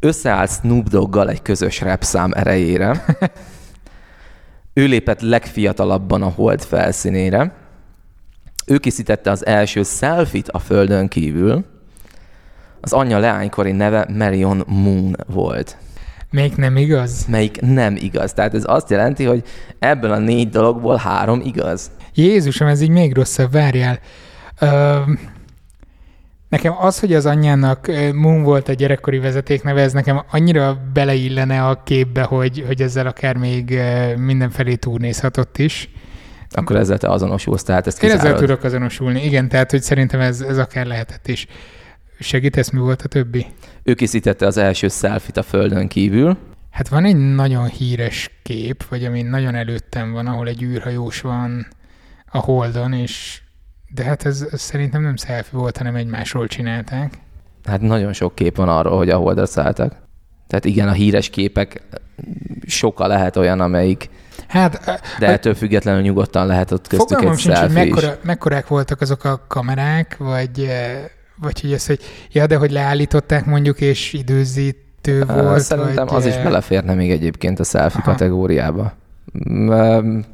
Összeállt Snoop Doggal egy közös repszám erejére. Ő lépett legfiatalabban a hold felszínére. Ő készítette az első selfit a földön kívül. Az anyja leánykori neve Marion Moon volt. Még nem igaz? Melyik nem igaz. Tehát ez azt jelenti, hogy ebből a négy dologból három igaz. Jézusom, ez így még rosszabb, várjál. Ö, nekem az, hogy az anyjának Moon volt a gyerekkori vezetékneve, ez nekem annyira beleillene a képbe, hogy, hogy ezzel akár még mindenfelé turnézhatott is. Akkor ezzel te azonosulsz, tehát ezt Én ezzel kizárod. tudok azonosulni. Igen, tehát hogy szerintem ez, ez akár lehetett is. Segítesz, mi volt a többi? Ő készítette az első selfit a földön kívül. Hát van egy nagyon híres kép, vagy ami nagyon előttem van, ahol egy űrhajós van a Holdon, és de hát ez, ez szerintem nem selfie volt, hanem egymásról csinálták. Hát nagyon sok kép van arról, hogy a holdra szálltak. Tehát igen, a híres képek sokkal lehet olyan, amelyik, Hát de ettől függetlenül nyugodtan lehet ott köztük egy sincs, hogy mekkora, mekkorák voltak azok a kamerák, vagy, vagy hogy ez, hogy ja, de hogy leállították mondjuk, és időzítő volt. Szerintem vagy, az is eh, beleférne még egyébként a selfie Aha. kategóriába.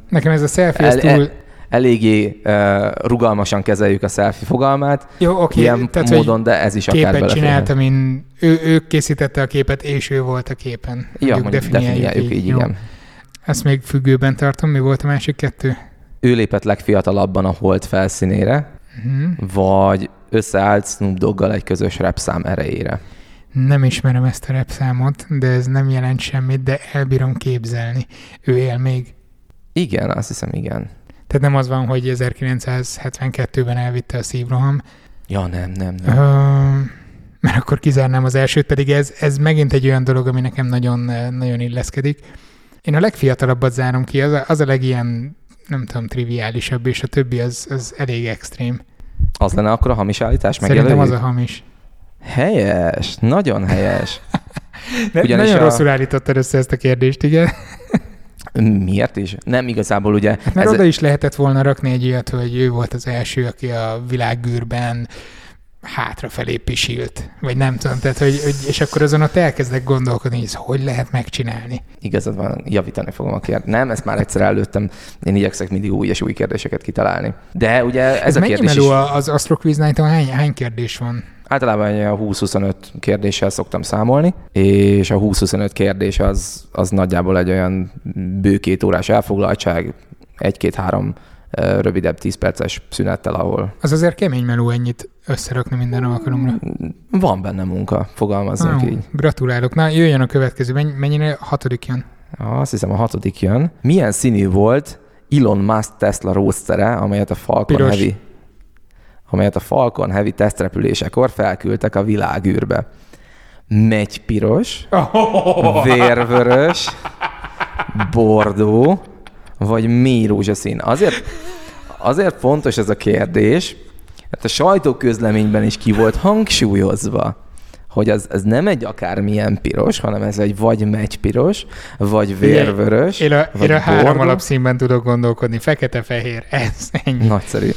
Nekem ez a selfie, ez El- túl... Eléggé uh, rugalmasan kezeljük a selfie fogalmát, Jó, oké, ilyen tehát, módon, de ez is akár képet beleférne. csinált, amin ő, ő készítette a képet, és ő volt a képen. Ja, mondjuk definiáljuk így, Jó. igen. Ezt még függőben tartom. Mi volt a másik kettő? Ő lépett legfiatalabban a hold felszínére, Uh-huh. vagy összeállt Snoop Doggal egy közös repszám erejére. Nem ismerem ezt a repszámot, de ez nem jelent semmit, de elbírom képzelni. Ő él még. Igen, azt hiszem, igen. Tehát nem az van, hogy 1972-ben elvitte a szívroham, Ja, nem, nem, nem. Ö, mert akkor kizárnám az elsőt, pedig ez, ez megint egy olyan dolog, ami nekem nagyon, nagyon illeszkedik. Én a legfiatalabbat zárom ki, az a, az a legilyen, nem tudom, triviálisabb, és a többi az, az elég extrém. Az lenne akkor a hamis állítás Szerintem megjelöljük? az a hamis. Helyes, nagyon helyes. De Ugyanis nagyon a- rosszul állítottad össze ezt a kérdést, igen. Miért is? Nem igazából ugye... Hát mert ez- oda is lehetett volna rakni egy ilyet, hogy ő volt az első, aki a világgűrben hátrafelé pisilt, vagy nem tudom, tehát, hogy, hogy, és akkor azon ott elkezdek gondolkodni, hogy ezt hogy lehet megcsinálni. Igazad van, javítani fogom a kérdést. Nem, ezt már egyszer előttem. Én igyekszek mindig új és új kérdéseket kitalálni. De ugye ez, Ez a mennyi kérdés meló is, az Astro Quiz Night-on? Hány, hány kérdés van? általában ilyen 20-25 kérdéssel szoktam számolni, és a 20-25 kérdés az, az nagyjából egy olyan bő két órás elfoglaltság, egy-két-három rövidebb 10 perces szünettel, ahol Az azért kemény meló ennyit összerakni minden alkalomra. van benne munka, fogalmazzunk Ah, így. gratulálok. Na, jöjjön a következő. Mennyi, mennyire hatodik jön? Azt hiszem a hatodik jön. Milyen színű volt Elon Musk Tesla Roadster-e, amelyet a Falcon Piros. Heavy amelyet a Falcon Heavy tesztrepülésekor felküldtek a világűrbe. Megy piros, vérvörös, bordó, vagy mély rózsaszín. Azért, azért fontos ez a kérdés, mert a sajtóközleményben is ki volt hangsúlyozva, hogy ez, ez nem egy akármilyen piros, hanem ez egy vagy megy piros, vagy vérvörös, Én a, vagy én a három alapszínben tudok gondolkodni. Fekete-fehér. Ez ennyi. Nagyszerű.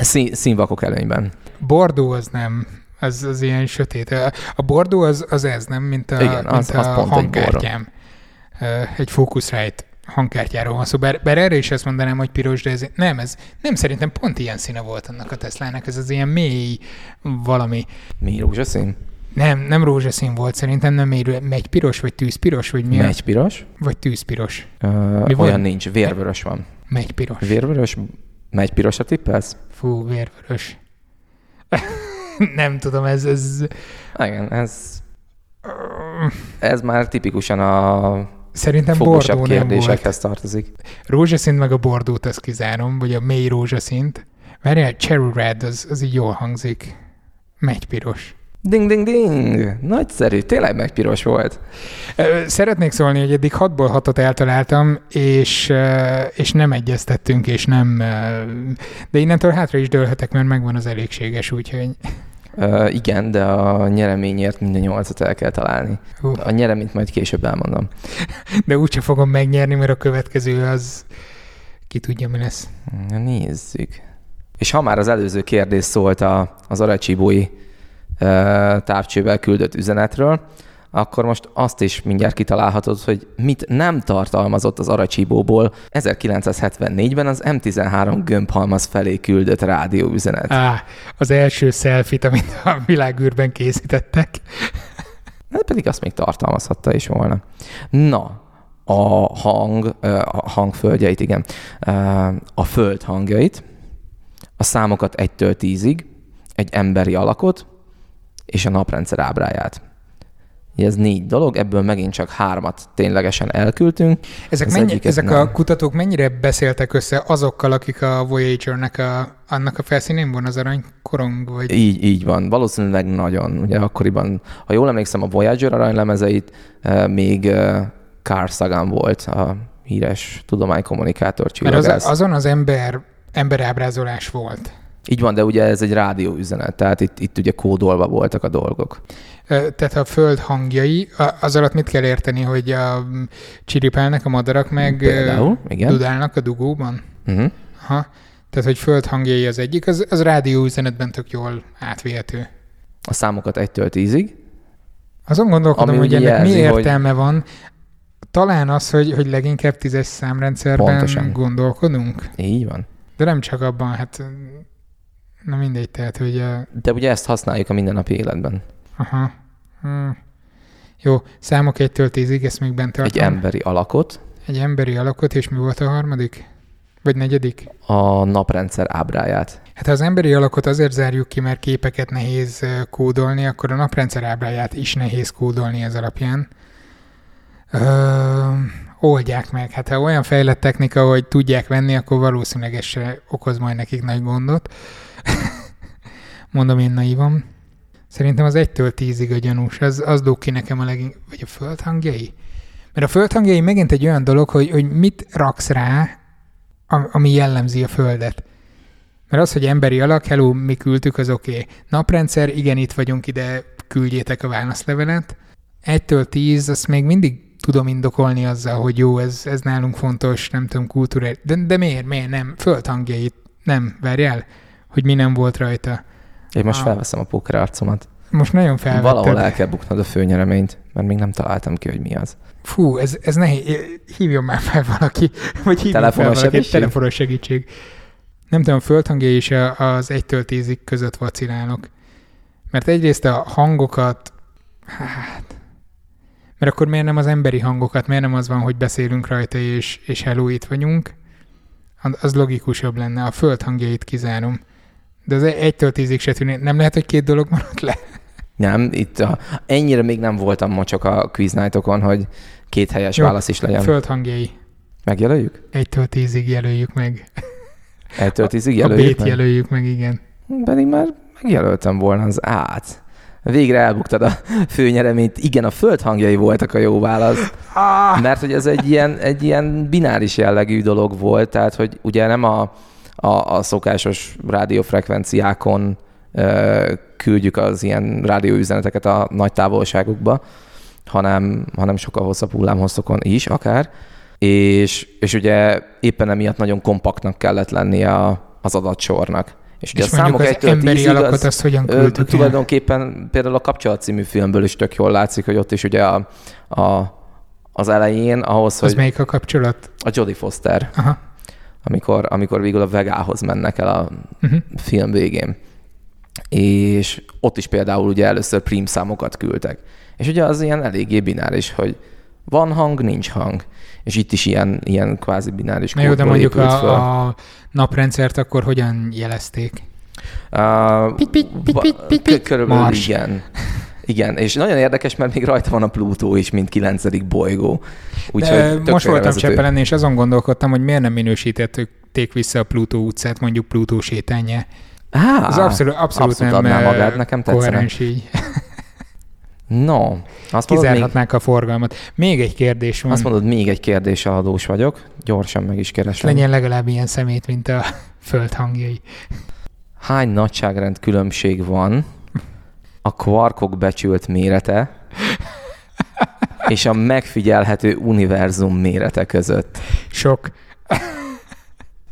Szín, színvakok előnyben. Bordó az nem. Az, az ilyen sötét. A- A bordó az, az ez, nem? Mint a, Igen, az- mint az a pont egy hangkártyám. Ö, Egy Focusrite hangkártyáról van szó. Bár, bár erre is azt mondanám, hogy piros, de ez nem, ez nem szerintem pont ilyen színe volt annak a Teslának. Ez az ilyen mély valami. Mi rózsaszín? Nem, nem rózsaszín volt, szerintem nem mély, megy piros, vagy tűzpiros, vagy mi? a- Megy piros. Vagy tűzpiros. Uh, Mi olyan van? nincs, vérvörös van. Megy piros. Vérvörös, megy pirosra tippelsz? Fú, vérvörös. nem tudom, ez, ez... Igen, ez, ez már tipikusan a Szerintem bordó kérdésekhez tartozik. Rózsaszint meg a bordót azt kizárom, vagy a mély rózsaszint. Várjál, Cherry Red, az, az így jól hangzik. Megy piros. Ding, ding, ding! Nagyszerű, tényleg megpiros volt. Szeretnék szólni, hogy eddig 6-ból 6-ot eltaláltam, és, és nem egyeztettünk, és nem... De innentől hátra is dőlhetek, mert megvan az elégséges, úgyhogy... Uh, igen, de a nyereményért minden nyolcat el kell találni. Uh. A nyereményt majd később elmondom. De úgyse fogom megnyerni, mert a következő az ki tudja, mi lesz. Na, nézzük. És ha már az előző kérdés szólt a, az aracsibói uh, távcsővel küldött üzenetről, akkor most azt is mindjárt kitalálhatod, hogy mit nem tartalmazott az Aracsibóból 1974-ben az M13 gömbhalmaz felé küldött rádióüzenet. Á, az első selfit, amit a világűrben készítettek. Hát pedig azt még tartalmazhatta is volna. Na, a hang, a hangföldjeit, igen, a föld hangjait, a számokat 1-től 10-ig, egy emberi alakot, és a naprendszer ábráját. Ez négy dolog, ebből megint csak hármat ténylegesen elküldtünk. Ezek, mennyi, ezek nem. a kutatók mennyire beszéltek össze azokkal, akik a Voyager-nek a, annak a felszínén van az arany korong? Vagy? Így, így van. Valószínűleg nagyon. Ugye akkoriban, ha jól emlékszem, a Voyager aranylemezeit eh, még eh, Carl Sagan volt, a híres tudománykommunikátor csillagász. Mert az, azon az ember, emberábrázolás volt. Így van, de ugye ez egy rádióüzenet, tehát itt, itt ugye kódolva voltak a dolgok. Tehát a föld hangjai, az alatt mit kell érteni, hogy a csiripelnek a madarak, meg Például, igen. dudálnak a dugóban? Uh-huh. Aha. Tehát, hogy föld hangjai az egyik, az, az rádióüzenetben tök jól átvihető. A számokat 1-től 10-ig. Azon gondolkodom, hogy ennek jelzi, mi értelme hogy... van. Talán az, hogy, hogy leginkább tízes számrendszerben Pontosan. gondolkodunk. Így van. De nem csak abban, hát na mindegy, tehát, hogy... De ugye ezt használjuk a mindennapi életben. Aha. Hmm. Jó, számok egytől tízig, ezt még bent tartom. Egy emberi alakot. Egy emberi alakot, és mi volt a harmadik? Vagy negyedik? A naprendszer ábráját. Hát ha az emberi alakot azért zárjuk ki, mert képeket nehéz kódolni, akkor a naprendszer ábráját is nehéz kódolni ez alapján. Ö, oldják meg. Hát ha olyan fejlett technika, hogy tudják venni, akkor valószínűleg ez se okoz majd nekik nagy gondot. Mondom én naivan. Szerintem az egytől tízig a gyanús, az, az dug ki nekem a legink, vagy a földhangjai? Mert a földhangjai megint egy olyan dolog, hogy, hogy mit raksz rá, ami jellemzi a Földet. Mert az, hogy emberi alak, hello, mi küldtük, az oké. Okay. Naprendszer, igen, itt vagyunk, ide küldjétek a válaszlevelet. Egytől tíz, azt még mindig tudom indokolni azzal, hogy jó, ez, ez nálunk fontos, nem tudom, kultúra. De, de miért, miért nem? Földhangjait nem, várjál, hogy mi nem volt rajta. Én most ah. felveszem a póker arcomat. Most nagyon felvetted. Valahol el kell buknod a főnyereményt, mert még nem találtam ki, hogy mi az. Fú, ez, ez nehéz. Hívjon már fel valaki, vagy hívjon telefonos fel valaki, segítség? telefonos segítség. Nem tudom, földhangja is az 1-től 10 között vacilálok. Mert egyrészt a hangokat, hát, mert akkor miért nem az emberi hangokat, miért nem az van, hogy beszélünk rajta, és, és hello, itt vagyunk? Az logikusabb lenne. A földhangjait kizárom. De az egytől tízig se tűnik. Nem lehet, hogy két dolog maradt le? Nem, itt a, ennyire még nem voltam ma csak a quiz night-okon, hogy két helyes Jó, válasz is legyen. Földhangjai. Megjelöljük? Egytől tízig jelöljük meg. Egytől tízig jelöljük a meg? jelöljük meg, igen. Pedig már megjelöltem volna az át. Végre elbuktad a főnyereményt. Igen, a földhangjai voltak a jó válasz. Mert hogy ez egy ilyen, egy ilyen bináris jellegű dolog volt, tehát hogy ugye nem a a, a szokásos rádiófrekvenciákon ö, küldjük az ilyen rádióüzeneteket a nagy távolságokba, hanem, hanem sokkal hosszabb hullámhosszokon is akár. És, és ugye éppen emiatt nagyon kompaktnak kellett lennie a, az adatsornak. És, ugye és a számok az emberi tízig, alakot az, azt hogyan küldtük ö, Tulajdonképpen például a Kapcsolat című filmből is tök jól látszik, hogy ott is ugye a, a, az elején ahhoz, az hogy... Az melyik a kapcsolat? A Jodie Foster. Aha amikor, amikor végül a vegához mennek el a uh-huh. film végén. És ott is például ugye először prim számokat küldtek. És ugye az ilyen eléggé bináris, hogy van hang, nincs hang. És itt is ilyen, ilyen kvázi bináris Na jó, de mondjuk a, a naprendszert akkor hogyan jelezték? Uh, pit, pit, pit, pit, pit, pit. Körülbelül Mars. igen. Igen, és nagyon érdekes, mert még rajta van a Plutó is, mint kilencedik bolygó. Úgyhogy most voltam Csepelen, és azon gondolkodtam, hogy miért nem minősítettük vitték vissza a Plutó utcát, mondjuk Plutó sétányá. Á, Az abszolút, abszolút, abszolút nem magát, nekem koherens így. No, azt mondod, még, Kizárhatnák a forgalmat. Még egy kérdés van. azt mondod, még egy kérdéssel adós vagyok. Gyorsan meg is keresem. Legyen legalább ilyen szemét, mint a föld hangjai. Hány nagyságrend különbség van a kvarkok becsült mérete és a megfigyelhető univerzum mérete között? Sok.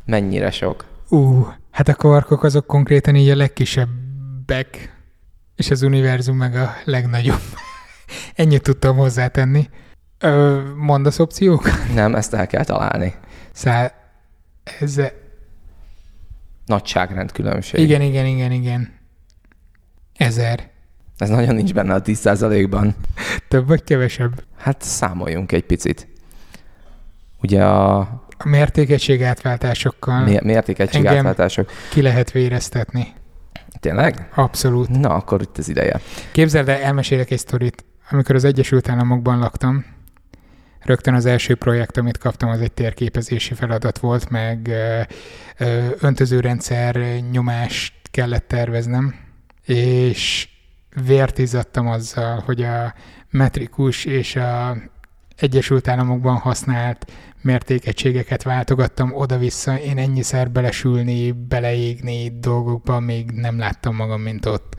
Mennyire sok? Ú, hát a kvarkok azok konkrétan így a legkisebbek, és az univerzum meg a legnagyobb. Ennyit tudtam hozzátenni. Ö, mondasz opciók? Nem, ezt el kell találni. Szá... Ez... Nagyságrend különbség. Igen, igen, igen, igen. Ezer. Ez nagyon nincs benne a 10%-ban. Több vagy kevesebb? Hát számoljunk egy picit. Ugye a A mértékegység átváltásokkal mé- mértékegység átváltások. ki lehet véreztetni. Tényleg? Abszolút. Na, akkor itt az ideje. Képzeld el, elmesélek egy sztorit. Amikor az Egyesült Államokban laktam, rögtön az első projekt, amit kaptam, az egy térképezési feladat volt, meg öntözőrendszer nyomást kellett terveznem, és vért izzadtam azzal, hogy a metrikus és a Egyesült Államokban használt mértékegységeket váltogattam oda-vissza. Én ennyiszer belesülni, beleégni dolgokban még nem láttam magam, mint ott.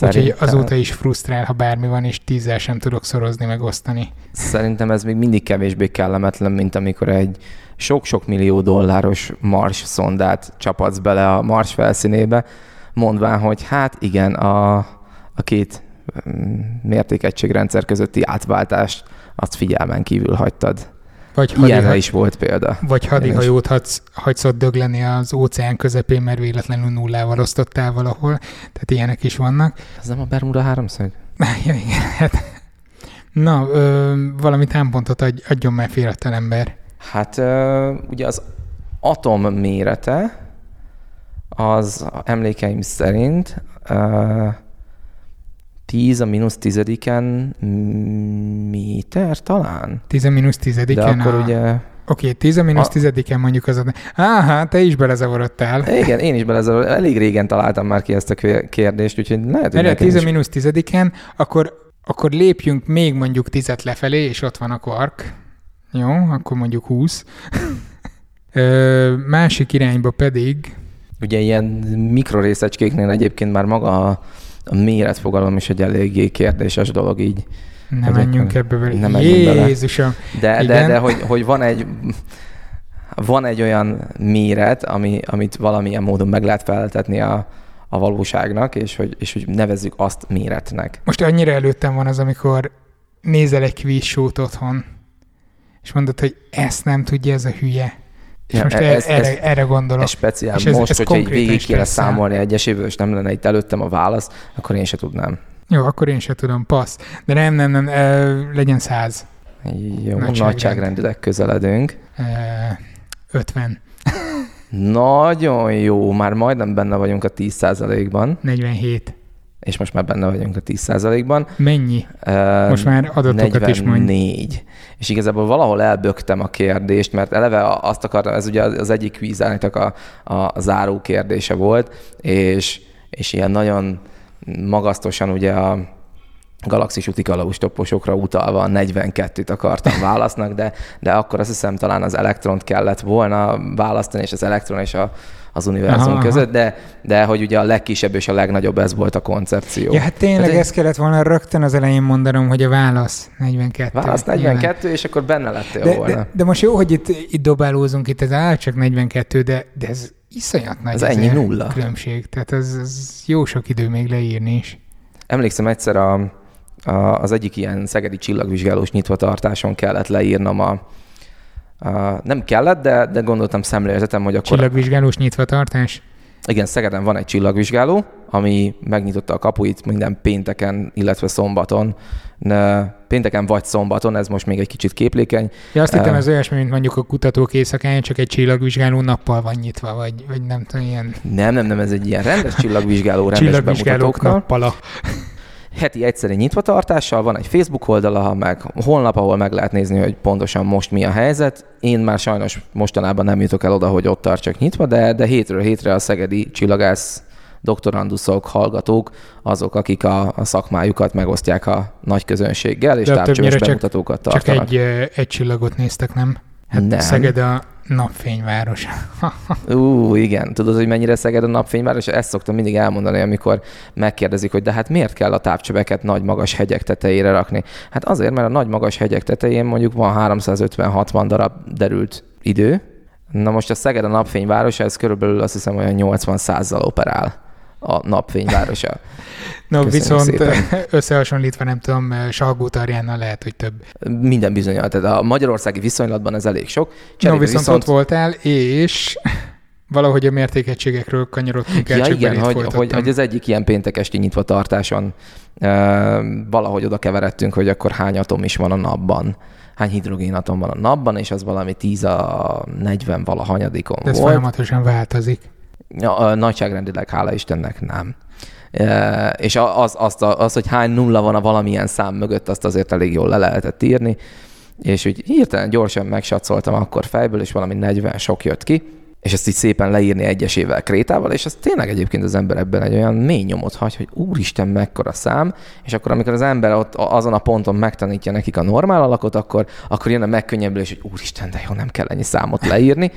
Úgyhogy azóta is frusztrál, ha bármi van, és tízzel sem tudok szorozni, meg osztani. Szerintem ez még mindig kevésbé kellemetlen, mint amikor egy sok-sok millió dolláros Mars szondát csapatsz bele a Mars felszínébe, mondván, hogy hát igen, a, a két mm, mértékegységrendszer közötti átváltást azt figyelmen kívül hagytad. Vagy, Ilyenre hadiha- is volt példa. vagy hadihajót hagysz, hagysz ott dögleni az óceán közepén, mert véletlenül nullával osztottál valahol. Tehát ilyenek is vannak. Ez nem a Bermuda háromszög? Ja, igen, hát. Na, ö, valami támpontot adj, adjon már félretlen ember. Hát ö, ugye az atom mérete az emlékeim szerint ö, 10 a mínusz tizediken méter talán? 10 mínusz De tizediken akkor a... ugye... Oké, 10 mínusz A- tizediken mondjuk az a... Áhá, te is belezavarodtál. Igen, én is bele, elég régen találtam már ki ezt a ké- kérdést, úgyhogy lehet, hogy Erre a nekem 10 is. mínusz tizediken, akkor, akkor lépjünk még mondjuk 10 lefelé, és ott van a kvark. Jó, akkor mondjuk 20. Ö, másik irányba pedig, Ugye ilyen mikrorészecskéknél egyébként már maga a, a méretfogalom is egy eléggé kérdéses dolog így. nem menjünk ebbe bele. nem menjünk bele. Jézusom. De, de, Igen. de hogy, hogy van egy van egy olyan méret, ami, amit valamilyen módon meg lehet feltetni a, a valóságnak, és hogy, és hogy nevezzük azt méretnek. Most annyira előttem van az, amikor nézel egy quiz otthon, és mondod, hogy ezt nem tudja ez a hülye. És Ja, most ez- erre, ez- erre, gondolok. Ez speciál. És ez- Most, ez hogyha így végig kéne számolni egyesével, és nem lenne itt előttem a válasz, akkor én se tudnám. Jó, akkor én sem tudom, passz. De nem, nem, nem, ö, legyen száz. Jó, Nagyságrend. nagyságrendileg közeledünk. Ö, 50, Nagyon jó, már majdnem benne vagyunk a 10%-ban, 47. és most már benne vagyunk a 10%-ban. Mennyi? Ö, Most már adatokat is mondj. 44. És igazából valahol elbögtem a kérdést, mert eleve azt akartam, ez ugye az egyik kvízállítok a, a, a záró kérdése volt, és, és ilyen nagyon magasztosan ugye a galaxis úti kalauzstoposokra utalva a 42-t akartam válasznak, de, de akkor azt hiszem talán az elektront kellett volna választani, és az elektron és a, az univerzum Aha, aha, aha. között, de, de hogy ugye a legkisebb és a legnagyobb ez volt a koncepció. Ja, hát tényleg Tehát ezt kellett volna rögtön az elején mondanom, hogy a válasz 42. Válasz Nyilván. 42, és akkor benne lettél De, volna. de, de most jó, hogy itt, itt dobálózunk, itt ez áll csak 42, de, de ez iszonyat nagy Ez ennyi azért nulla. különbség. Tehát ez, ez jó sok idő még leírni is. Emlékszem egyszer a, az egyik ilyen szegedi csillagvizsgálós nyitvatartáson kellett leírnom a, a nem kellett, de, de gondoltam szemléletem, hogy akkor Csillagvizsgálós nyitvatartás? igen, Szegeden van egy csillagvizsgáló, ami megnyitotta a kapuit minden pénteken, illetve szombaton. Pénteken vagy szombaton, ez most még egy kicsit képlékeny. Ja, azt hittem, ez olyasmi, mint mondjuk a kutatók éjszakáján, csak egy csillagvizsgáló nappal van nyitva, vagy, vagy nem tudom, ilyen Nem, nem, nem, ez egy ilyen rendes csillagvizsgáló, rendes csillagvizsgálók nappala. Heti egyszeri nyitvatartással, van egy Facebook oldala, meg honlap, ahol meg lehet nézni, hogy pontosan most mi a helyzet. Én már sajnos mostanában nem jutok el oda, hogy ott tartsak nyitva, de, de hétről hétre a Szegedi Csillagász doktoranduszok, hallgatók, azok, akik a, a szakmájukat megosztják a nagy közönséggel, és távcsöves bemutatókat tartanak. Csak egy, egy csillagot néztek, nem? Hát nem. Szeged a napfényváros. Ú, igen. Tudod, hogy mennyire Szeged a napfényváros? Ezt szoktam mindig elmondani, amikor megkérdezik, hogy de hát miért kell a távcsöveket nagy magas hegyek tetejére rakni? Hát azért, mert a nagy magas hegyek tetején mondjuk van 350-60 darab derült idő. Na most a Szeged a napfényvárosa, ez körülbelül azt hiszem olyan 80 százzal operál a napfényvárosa. No, viszont szépen. összehasonlítva nem tudom, Salgó lehet, hogy több. Minden bizonyal, tehát a magyarországi viszonylatban ez elég sok. Cserébe no, viszont, viszont ott voltál, és valahogy a mértékegységekről kanyarodtunk el, ja, igen, hogy, hogy, hogy, az egyik ilyen péntek esti nyitva tartáson e, valahogy oda keveredtünk, hogy akkor hány atom is van a napban hány hidrogénatom van a napban, és az valami 10 a 40 valahanyadikon De ez volt. folyamatosan változik. Ja, nagyságrendileg, hála Istennek nem. És az, azt, az, hogy hány nulla van a valamilyen szám mögött, azt azért elég jól le lehetett írni. És úgy hirtelen gyorsan megsatszoltam akkor fejből, és valami 40 sok jött ki, és ezt így szépen leírni egyesével krétával, és az tényleg egyébként az ember ebben egy olyan mély nyomot hagy, hogy úristen, mekkora szám, és akkor amikor az ember ott azon a ponton megtanítja nekik a normál alakot, akkor, akkor jön a megkönnyebbülés, hogy úristen, de jó, nem kell ennyi számot leírni,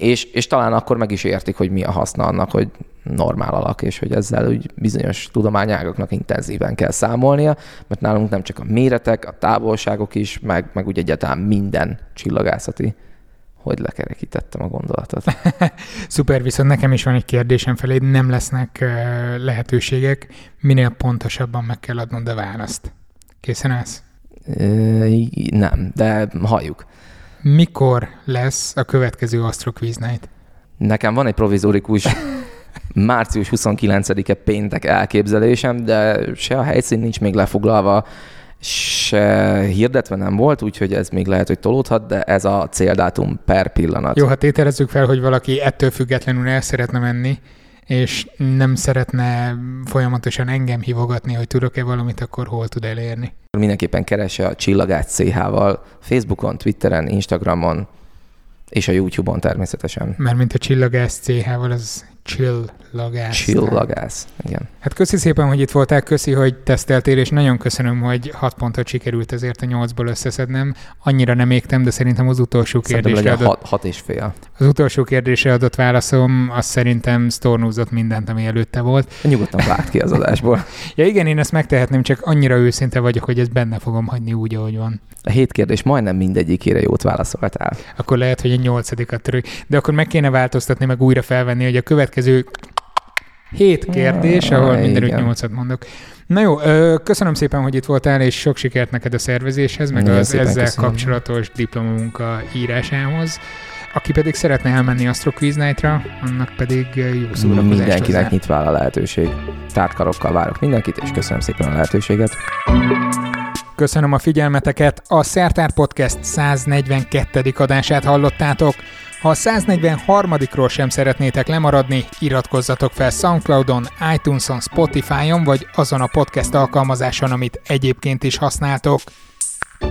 és, és talán akkor meg is értik, hogy mi a haszna annak, hogy normál alak, és hogy ezzel úgy bizonyos tudományágoknak intenzíven kell számolnia, mert nálunk nem csak a méretek, a távolságok is, meg, meg úgy egyáltalán minden csillagászati hogy lekerekítettem a gondolatot. Szuper, viszont nekem is van egy kérdésem felé, nem lesznek lehetőségek, minél pontosabban meg kell adnod a választ. Készen állsz? Nem, de halljuk. Mikor lesz a következő Astro Quiz Night? Nekem van egy provizorikus március 29-e péntek elképzelésem, de se a helyszín nincs még lefoglalva, se hirdetve nem volt, úgyhogy ez még lehet, hogy tolódhat, de ez a céldátum per pillanat. Jó, hát tételezzük fel, hogy valaki ettől függetlenül el szeretne menni, és nem szeretne folyamatosan engem hívogatni, hogy tudok-e valamit, akkor hol tud elérni? Mindenképpen keresse a Csillagát CH-val Facebookon, Twitteren, Instagramon, és a YouTube-on természetesen. Mert mint a Csillagász CH-val, az Csillagász. Csillagász, igen. Hát köszi szépen, hogy itt voltál, köszi, hogy teszteltél, és nagyon köszönöm, hogy hat pontot sikerült ezért a nyolcból összeszednem. Annyira nem égtem, de szerintem az utolsó kérdésre adott... Hat, hat és fél. Az utolsó kérdésre adott válaszom, az szerintem sztornúzott mindent, ami előtte volt. Nyugodtan várt ki az adásból. ja igen, én ezt megtehetném, csak annyira őszinte vagyok, hogy ezt benne fogom hagyni úgy, ahogy van. A hét kérdés majdnem mindegyikére jót válaszoltál. Akkor lehet, hogy egy nyolcadikat törő. De akkor meg kéne változtatni, meg újra felvenni, hogy a következő hét kérdés, ahol mindenütt nyolcat mondok. Na jó, köszönöm szépen, hogy itt voltál, és sok sikert neked a szervezéshez, meg az ezzel köszönöm. kapcsolatos diplomunka írásához. Aki pedig szeretne elmenni Astro Quiz Night-ra, annak pedig jó szórakozást Mindenkinek hozzá. nyitva a lehetőség. Tártkarokkal várok mindenkit, és köszönöm szépen a lehetőséget. Köszönöm a figyelmeteket. A Szertár Podcast 142. adását hallottátok. Ha a 143-ról sem szeretnétek lemaradni, iratkozzatok fel Soundcloudon, iTunes-on, Spotify-on, vagy azon a podcast alkalmazáson, amit egyébként is használtok.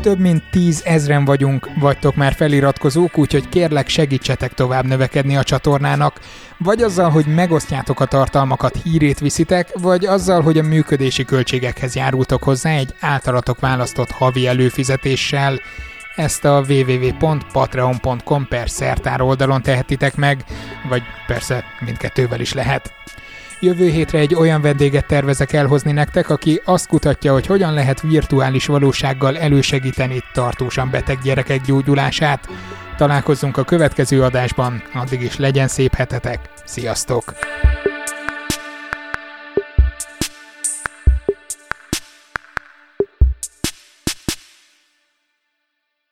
Több mint 10 ezren vagyunk, vagytok már feliratkozók, úgyhogy kérlek segítsetek tovább növekedni a csatornának, vagy azzal, hogy megosztjátok a tartalmakat, hírét viszitek, vagy azzal, hogy a működési költségekhez járultok hozzá egy általatok választott havi előfizetéssel. Ezt a www.patreon.com per szertár oldalon tehetitek meg, vagy persze mindkettővel is lehet. Jövő hétre egy olyan vendéget tervezek elhozni nektek, aki azt kutatja, hogy hogyan lehet virtuális valósággal elősegíteni tartósan beteg gyerekek gyógyulását. Találkozzunk a következő adásban, addig is legyen szép hetetek. Sziasztok!